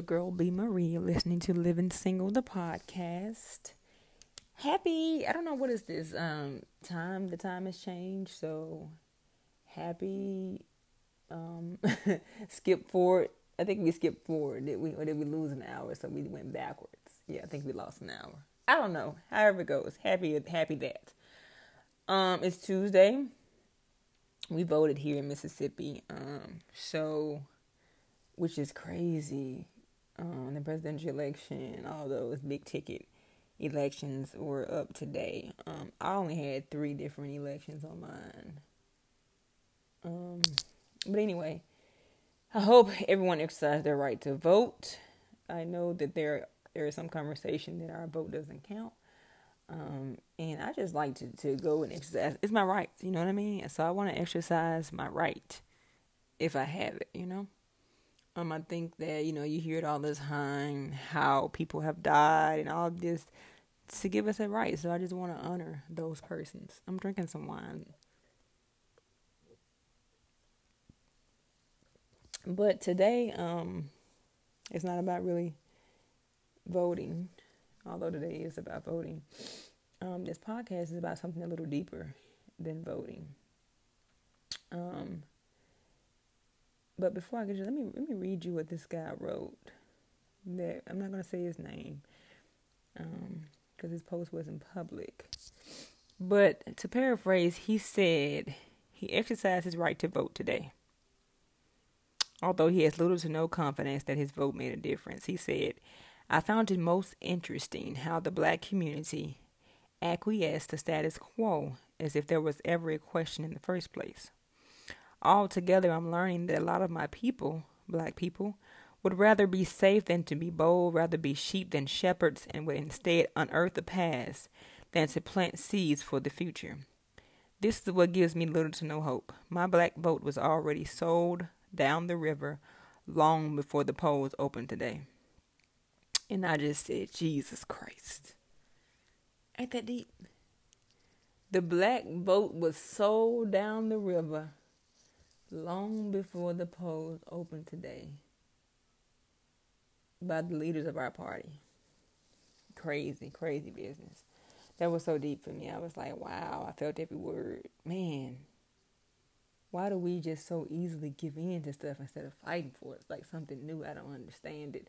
your girl B Marie listening to Living Single the podcast. Happy, I don't know what is this um time, the time has changed, so happy um skip forward. I think we skipped forward. Did we or did we lose an hour so we went backwards? Yeah, I think we lost an hour. I don't know. However it goes. Happy happy that. Um it's Tuesday. We voted here in Mississippi. Um so which is crazy. Um, the presidential election, all those big ticket elections were up today. Um, I only had three different elections on mine. Um, but anyway, I hope everyone exercised their right to vote. I know that there there is some conversation that our vote doesn't count. Um, and I just like to, to go and exercise. It's my right, you know what I mean? So I want to exercise my right if I have it, you know? Um, I think that you know you hear it all the time how people have died and all this to give us a right. So I just want to honor those persons. I'm drinking some wine, but today, um, it's not about really voting, although today is about voting. Um, this podcast is about something a little deeper than voting. Um, but before I get you, let me let me read you what this guy wrote. That I'm not gonna say his name, because um, his post wasn't public. But to paraphrase, he said he exercised his right to vote today. Although he has little to no confidence that his vote made a difference, he said, I found it most interesting how the black community acquiesced to status quo as if there was ever a question in the first place altogether, I'm learning that a lot of my people, black people, would rather be safe than to be bold, rather be sheep than shepherds, and would instead unearth the past than to plant seeds for the future. This is what gives me little to no hope. My black vote was already sold down the river long before the polls opened today. And I just said, Jesus Christ. Ain't that deep? The black vote was sold down the river long before the polls opened today by the leaders of our party. Crazy, crazy business. That was so deep for me. I was like, wow, I felt every word. Man, why do we just so easily give in to stuff instead of fighting for it? It's like something new. I don't understand it.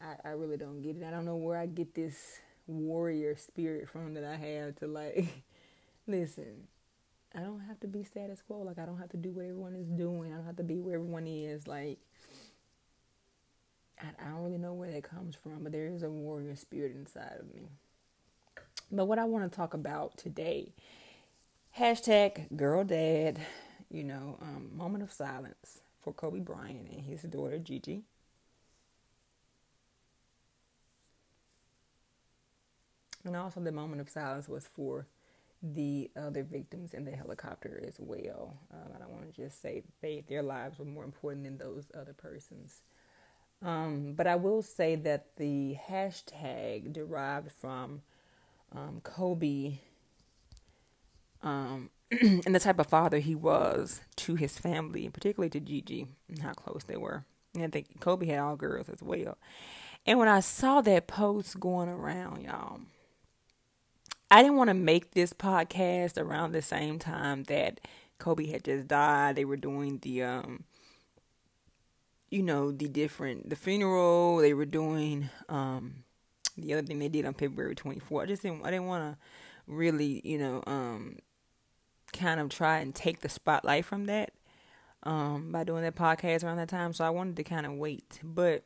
I, I really don't get it. I don't know where I get this warrior spirit from that I have to like listen I don't have to be status quo. Like I don't have to do what everyone is doing. I don't have to be where everyone is. Like I, I don't really know where that comes from, but there is a warrior spirit inside of me. But what I want to talk about today, hashtag girl dad, you know, um, moment of silence for Kobe Bryant and his daughter Gigi. And also the moment of silence was for the other victims in the helicopter as well. Um, I don't want to just say they their lives were more important than those other persons. Um, but I will say that the hashtag derived from um, Kobe um, and the type of father he was to his family, particularly to Gigi, and how close they were. And I think Kobe had all girls as well. And when I saw that post going around, y'all, I didn't want to make this podcast around the same time that Kobe had just died. They were doing the um you know, the different the funeral, they were doing um the other thing they did on February 24th. I just didn't I didn't want to really, you know, um kind of try and take the spotlight from that um by doing that podcast around that time. So I wanted to kind of wait. But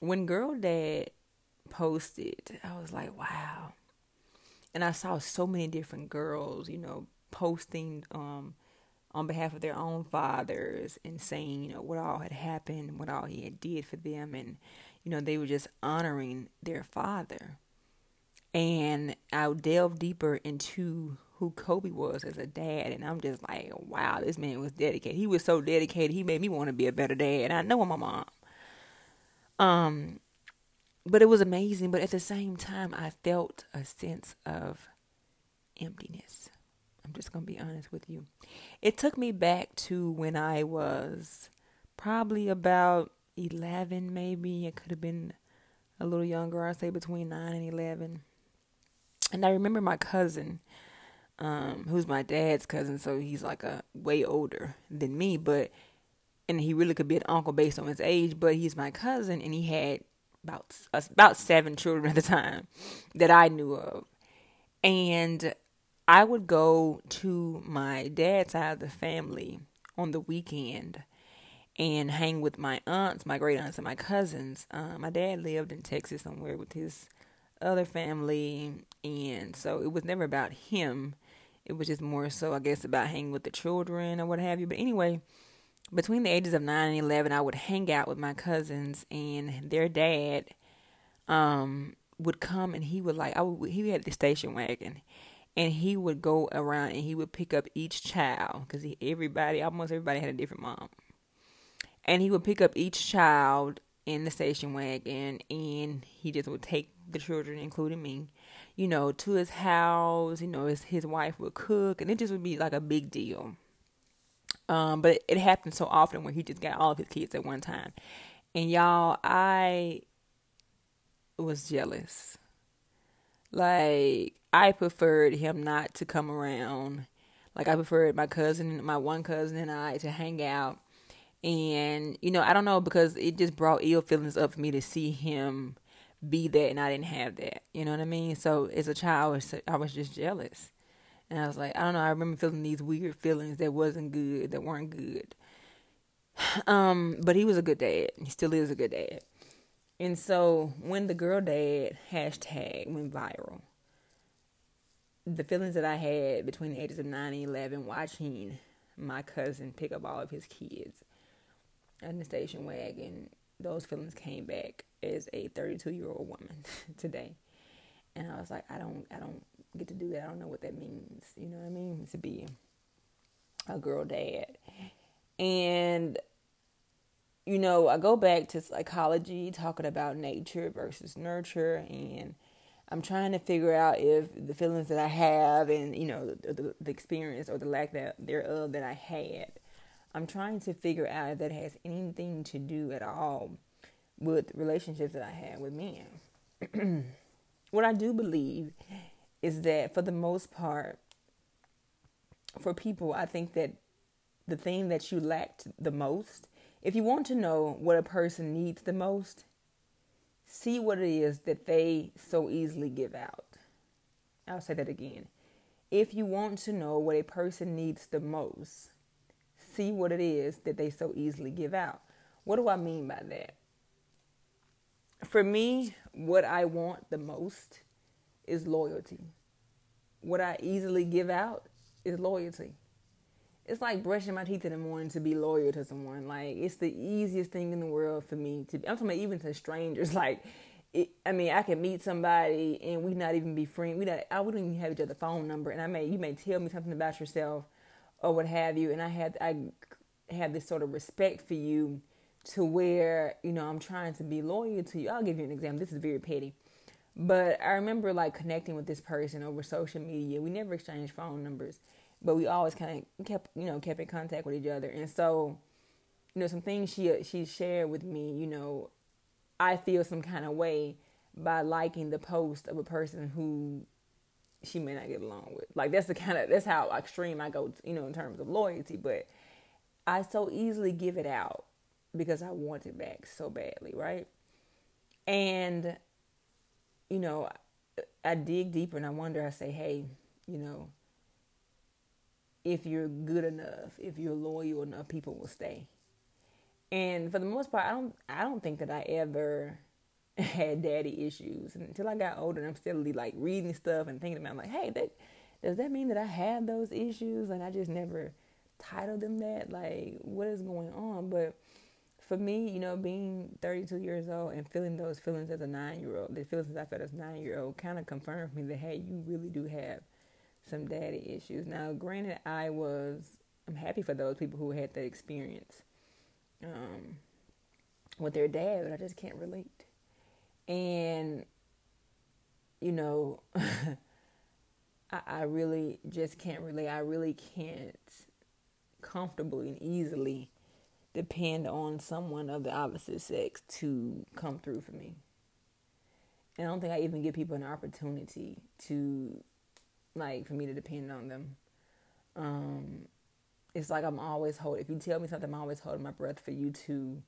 when Girl Dad posted, I was like, wow and I saw so many different girls, you know, posting um, on behalf of their own fathers and saying, you know, what all had happened, what all he had did for them, and you know, they were just honoring their father. And I delve deeper into who Kobe was as a dad, and I'm just like, wow, this man was dedicated. He was so dedicated. He made me want to be a better dad. I know I'm my mom. Um, but it was amazing. But at the same time, I felt a sense of emptiness. I'm just going to be honest with you. It took me back to when I was probably about 11, maybe. It could have been a little younger. I'd say between 9 and 11. And I remember my cousin, um, who's my dad's cousin, so he's like a way older than me, but and he really could be an uncle based on his age, but he's my cousin and he had about about seven children at the time that I knew of. And I would go to my dad's side of the family on the weekend and hang with my aunts, my great aunts, and my cousins. Uh, my dad lived in Texas somewhere with his other family, and so it was never about him. It was just more so, I guess, about hanging with the children or what have you. But anyway, between the ages of 9 and 11, I would hang out with my cousins, and their dad um, would come and he would like, I would, he had the station wagon, and he would go around and he would pick up each child because everybody, almost everybody had a different mom. And he would pick up each child in the station wagon and he just would take the children, including me, you know, to his house. You know, his, his wife would cook and it just would be like a big deal. Um, but it, it happened so often where he just got all of his kids at one time. And y'all, I was jealous. Like, I preferred him not to come around. Like, I preferred my cousin, my one cousin, and I to hang out. And, you know, I don't know because it just brought ill feelings up for me to see him be that and I didn't have that. You know what I mean? So, as a child, I was, I was just jealous. And I was like, I don't know. I remember feeling these weird feelings that wasn't good, that weren't good. Um, but he was a good dad. He still is a good dad. And so when the girl dad hashtag went viral, the feelings that I had between the ages of 9 and 11 watching my cousin pick up all of his kids in the station wagon, those feelings came back as a 32 year old woman today. And I was like, I don't, I don't get to do that. I don't know what that means. You know what I mean? To be a girl dad. And you know, I go back to psychology, talking about nature versus nurture, and I'm trying to figure out if the feelings that I have and, you know, the, the, the experience or the lack thereof that I had, I'm trying to figure out if that has anything to do at all with relationships that I had with men. what I do believe is that for the most part, for people, I think that the thing that you lacked the most if you want to know what a person needs the most, see what it is that they so easily give out. I'll say that again. If you want to know what a person needs the most, see what it is that they so easily give out. What do I mean by that? For me, what I want the most is loyalty. What I easily give out is loyalty it's like brushing my teeth in the morning to be loyal to someone. Like it's the easiest thing in the world for me to. I'm talking about even to strangers. Like, it, I mean, I can meet somebody and we not even be friends. We not. I wouldn't even have each other phone number, and I may you may tell me something about yourself or what have you, and I had I have this sort of respect for you to where you know I'm trying to be loyal to you. I'll give you an example. This is very petty. But I remember like connecting with this person over social media. We never exchanged phone numbers but we always kind of kept you know kept in contact with each other. And so you know some things she she shared with me you know i feel some kind of way by liking the post of a person who she may not get along with. Like that's the kind of that's how extreme i go you know in terms of loyalty. But i so easily give it out because i want it back so badly right? And you know i dig deeper and i wonder i say hey you know if you're good enough, if you're loyal enough, people will stay. And for the most part, I don't I don't think that I ever had daddy issues and until I got older and I'm still like reading stuff and thinking about I'm like, hey, that does that mean that I have those issues and I just never titled them that? Like, what is going on? But for me, you know, being 32 years old and feeling those feelings as a nine year old, the feelings I felt as a nine year old kind of confirmed me that, hey, you really do have some daddy issues. Now, granted, I was I'm happy for those people who had that experience um, with their dad, but I just can't relate. And you know, I, I really just can't relate. I really can't comfortably and easily depend on someone of the opposite sex to come through for me. And I don't think I even give people an opportunity to, like, for me to depend on them. Um, it's like I'm always holding. If you tell me something, I'm always holding my breath for you to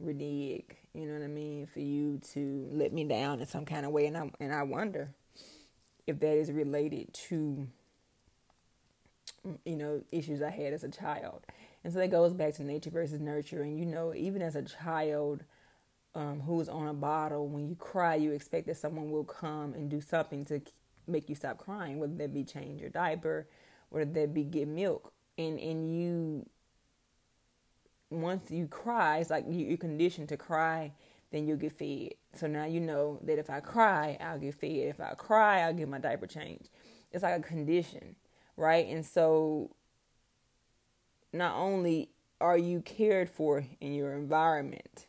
renege. You know what I mean? For you to let me down in some kind of way, and I and I wonder if that is related to you know issues I had as a child. And so that goes back to nature versus nurture. And you know, even as a child um, who's on a bottle, when you cry, you expect that someone will come and do something to make you stop crying, whether that be change your diaper, whether that be get milk. And and you once you cry, it's like you're conditioned to cry, then you'll get fed. So now you know that if I cry, I'll get fed. If I cry, I'll get my diaper changed. It's like a condition, right? And so not only are you cared for in your environment,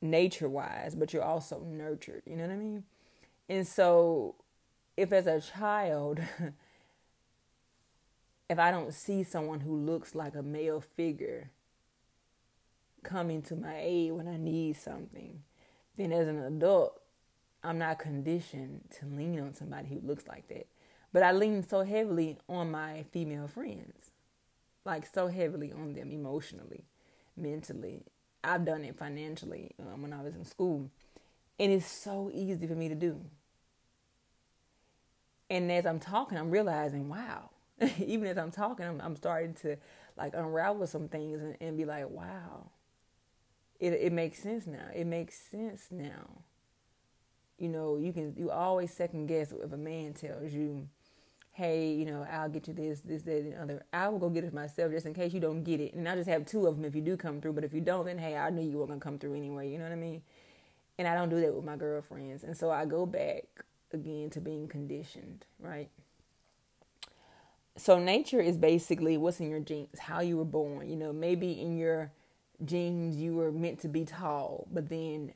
nature wise, but you're also nurtured. You know what I mean? And so, if as a child, if I don't see someone who looks like a male figure coming to my aid when I need something, then as an adult, I'm not conditioned to lean on somebody who looks like that. But I lean so heavily on my female friends, like so heavily on them emotionally, mentally. I've done it financially um, when I was in school. And it's so easy for me to do. And as I'm talking, I'm realizing, wow, even as I'm talking, I'm, I'm starting to like unravel some things and, and be like, wow, it it makes sense now. It makes sense now. You know, you can you always second guess if a man tells you, "Hey, you know, I'll get you this, this, that, and other." I will go get it myself just in case you don't get it, and I just have two of them if you do come through. But if you don't, then hey, I knew you were gonna come through anyway. You know what I mean? And I don't do that with my girlfriends, and so I go back again to being conditioned, right? so nature is basically what's in your genes, how you were born. You know, maybe in your genes you were meant to be tall, but then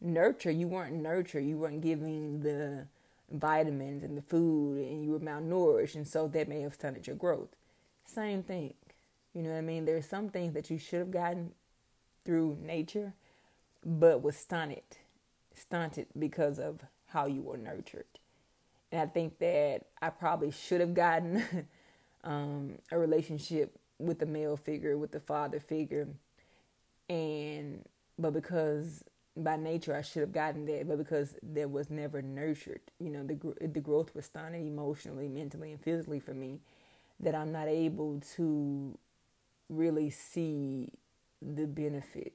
nurture, you weren't nurture, You weren't giving the vitamins and the food, and you were malnourished, and so that may have stunted your growth. Same thing. You know what I mean? There's some things that you should have gotten through nature, but was stunted, stunted because of how you were nurtured. And I think that I probably should have gotten um, a relationship with the male figure, with the father figure, and but because by nature I should have gotten that, but because that was never nurtured, you know, the the growth was stunted emotionally, mentally, and physically for me, that I'm not able to really see the benefit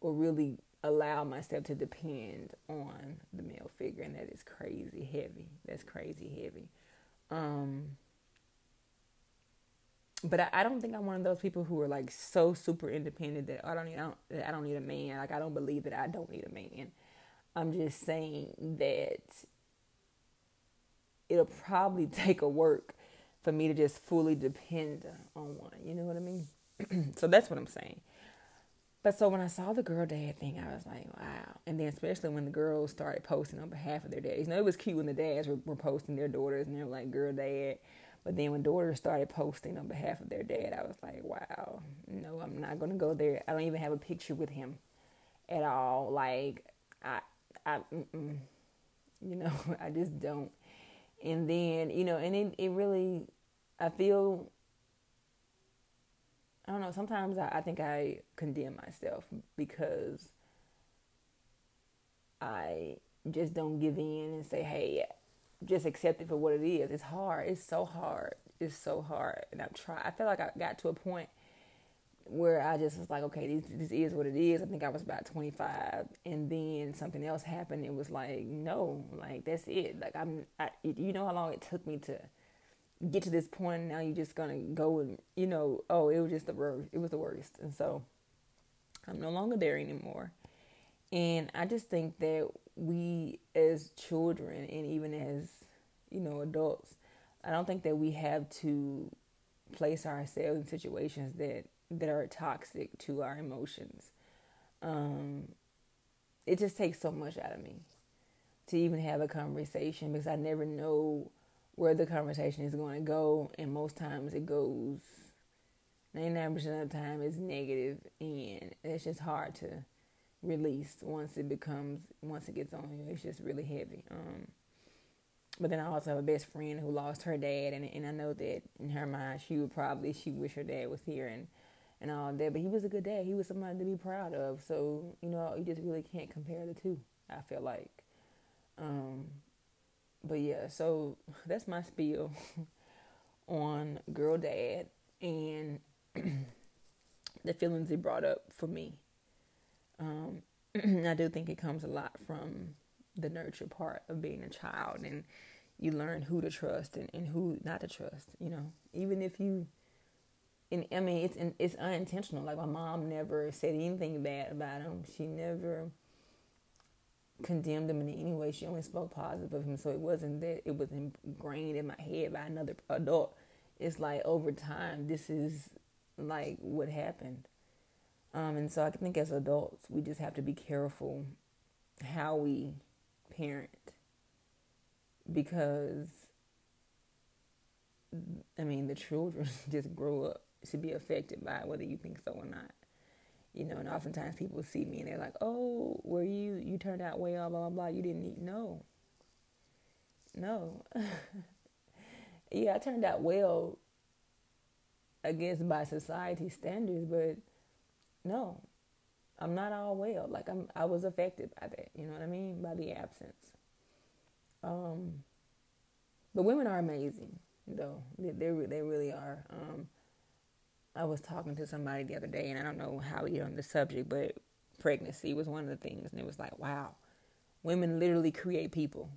or really allow myself to depend on the male figure, and that is crazy heavy. That's crazy heavy. Um, but I, I, don't think I'm one of those people who are like so super independent that oh, I don't need I don't, I don't need a man. Like I don't believe that I don't need a man. I'm just saying that it'll probably take a work for me to just fully depend on one. You know what I mean? so that's what I'm saying. But so when I saw the girl dad thing, I was like, wow. And then especially when the girls started posting on behalf of their dads. You know, it was cute when the dads were, were posting their daughters and they were like, girl dad. But then when daughters started posting on behalf of their dad, I was like, wow, no, I'm not going to go there. I don't even have a picture with him at all. Like, I, I, you know, I just don't. And then, you know, and it, it really, I feel, I don't know, sometimes I, I think I condemn myself because I just don't give in and say, hey, just accept it for what it is. It's hard. It's so hard. It's so hard. And I've tried. I feel like I got to a point where I just was like, okay, this, this is what it is. I think I was about 25, and then something else happened. It was like, no, like that's it. Like I'm, I, you know how long it took me to get to this point. Now you're just gonna go and, you know, oh, it was just the worst. It was the worst, and so I'm no longer there anymore. And I just think that we as children and even as, you know, adults, I don't think that we have to place ourselves in situations that that are toxic to our emotions. Um, it just takes so much out of me to even have a conversation because I never know where the conversation is going to go, and most times it goes 99% of the time it's negative and it's just hard to release once it becomes once it gets on you. It's just really heavy. Um, but then I also have a best friend who lost her dad, and and I know that in her mind she would probably she wish her dad was here and and all that. But he was a good dad. He was somebody to be proud of. So you know you just really can't compare the two. I feel like. Um, but yeah, so that's my spiel on girl dad and the feelings it brought up for me. Um, I do think it comes a lot from the nurture part of being a child and you learn who to trust and, and who not to trust, you know. Even if you and I mean it's it's unintentional. Like my mom never said anything bad about him. She never condemned him in any way. She only spoke positive of him. So it wasn't that it was ingrained in my head by another adult. It's like over time, this is like what happened. Um, and so I think as adults, we just have to be careful how we parent because I mean the children just grow up to be affected by whether you think so or not. You know, and oftentimes people see me and they're like, "Oh, were you you turned out well, blah blah blah. You didn't eat no, no." yeah, I turned out well, I guess by society standards, but no, I'm not all well. Like I'm, I was affected by that. You know what I mean? By the absence. Um, but women are amazing, though. They they, they really are. Um, I was talking to somebody the other day, and I don't know how get on the subject, but pregnancy was one of the things, and it was like, wow, women literally create people.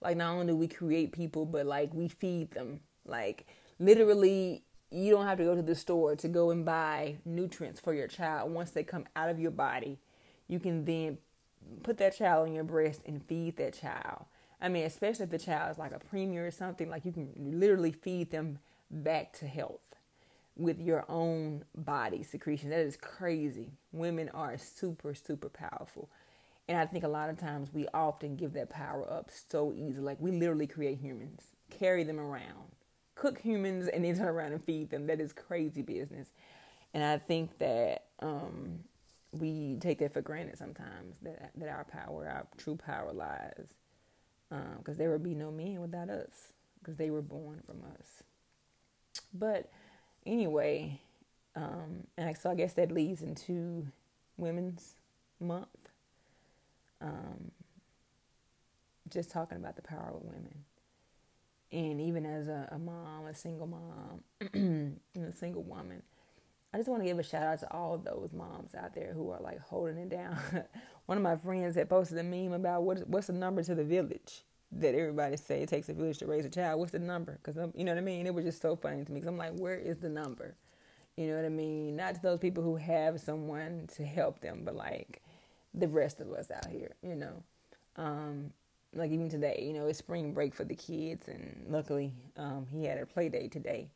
Like not only do we create people, but like we feed them. Like literally, you don't have to go to the store to go and buy nutrients for your child. Once they come out of your body, you can then put that child on your breast and feed that child. I mean, especially if the child is like a premier or something, like you can literally feed them back to health with your own body secretion. That is crazy. Women are super, super powerful. And I think a lot of times we often give that power up so easily. Like we literally create humans, carry them around, cook humans, and then turn around and feed them. That is crazy business. And I think that um, we take that for granted sometimes that that our power, our true power lies, because um, there would be no men without us, because they were born from us. But anyway, um, and so I guess that leads into Women's Month. Um, just talking about the power of women. And even as a, a mom, a single mom, and a single woman, I just want to give a shout out to all those moms out there who are like holding it down. One of my friends had posted a meme about what, what's the number to the village that everybody say it takes a village to raise a child. What's the number? Because you know what I mean. It was just so funny to me. Cause I'm like, where is the number? You know what I mean? Not to those people who have someone to help them, but like the rest of us out here. You know, um, like even today, you know, it's spring break for the kids, and luckily um, he had a play day today.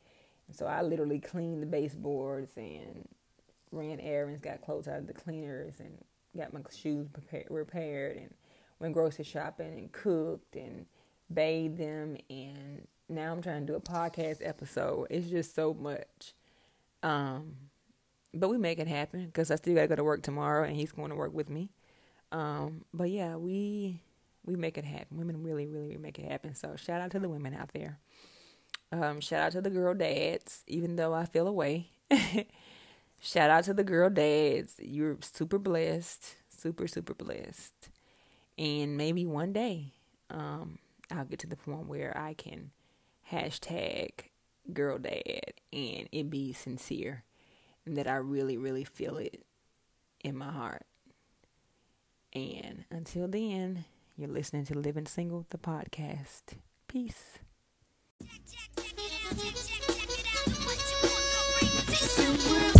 And so I literally cleaned the baseboards and ran errands, got clothes out of the cleaners, and got my shoes prepared, repaired, and went grocery shopping and cooked and bathed them and now I'm trying to do a podcast episode. It's just so much. Um, but we make it happen because I still got to go to work tomorrow, and he's going to work with me. Um, but yeah, we we make it happen. Women really, really make it happen. So shout out to the women out there. Um, shout out to the girl dads, even though I feel away. shout out to the girl dads. You're super blessed, super super blessed. And maybe one day, um, I'll get to the point where I can hashtag girl dad and it be sincere and that I really, really feel it in my heart. And until then, you're listening to Living Single, the podcast. Peace. Check, check, check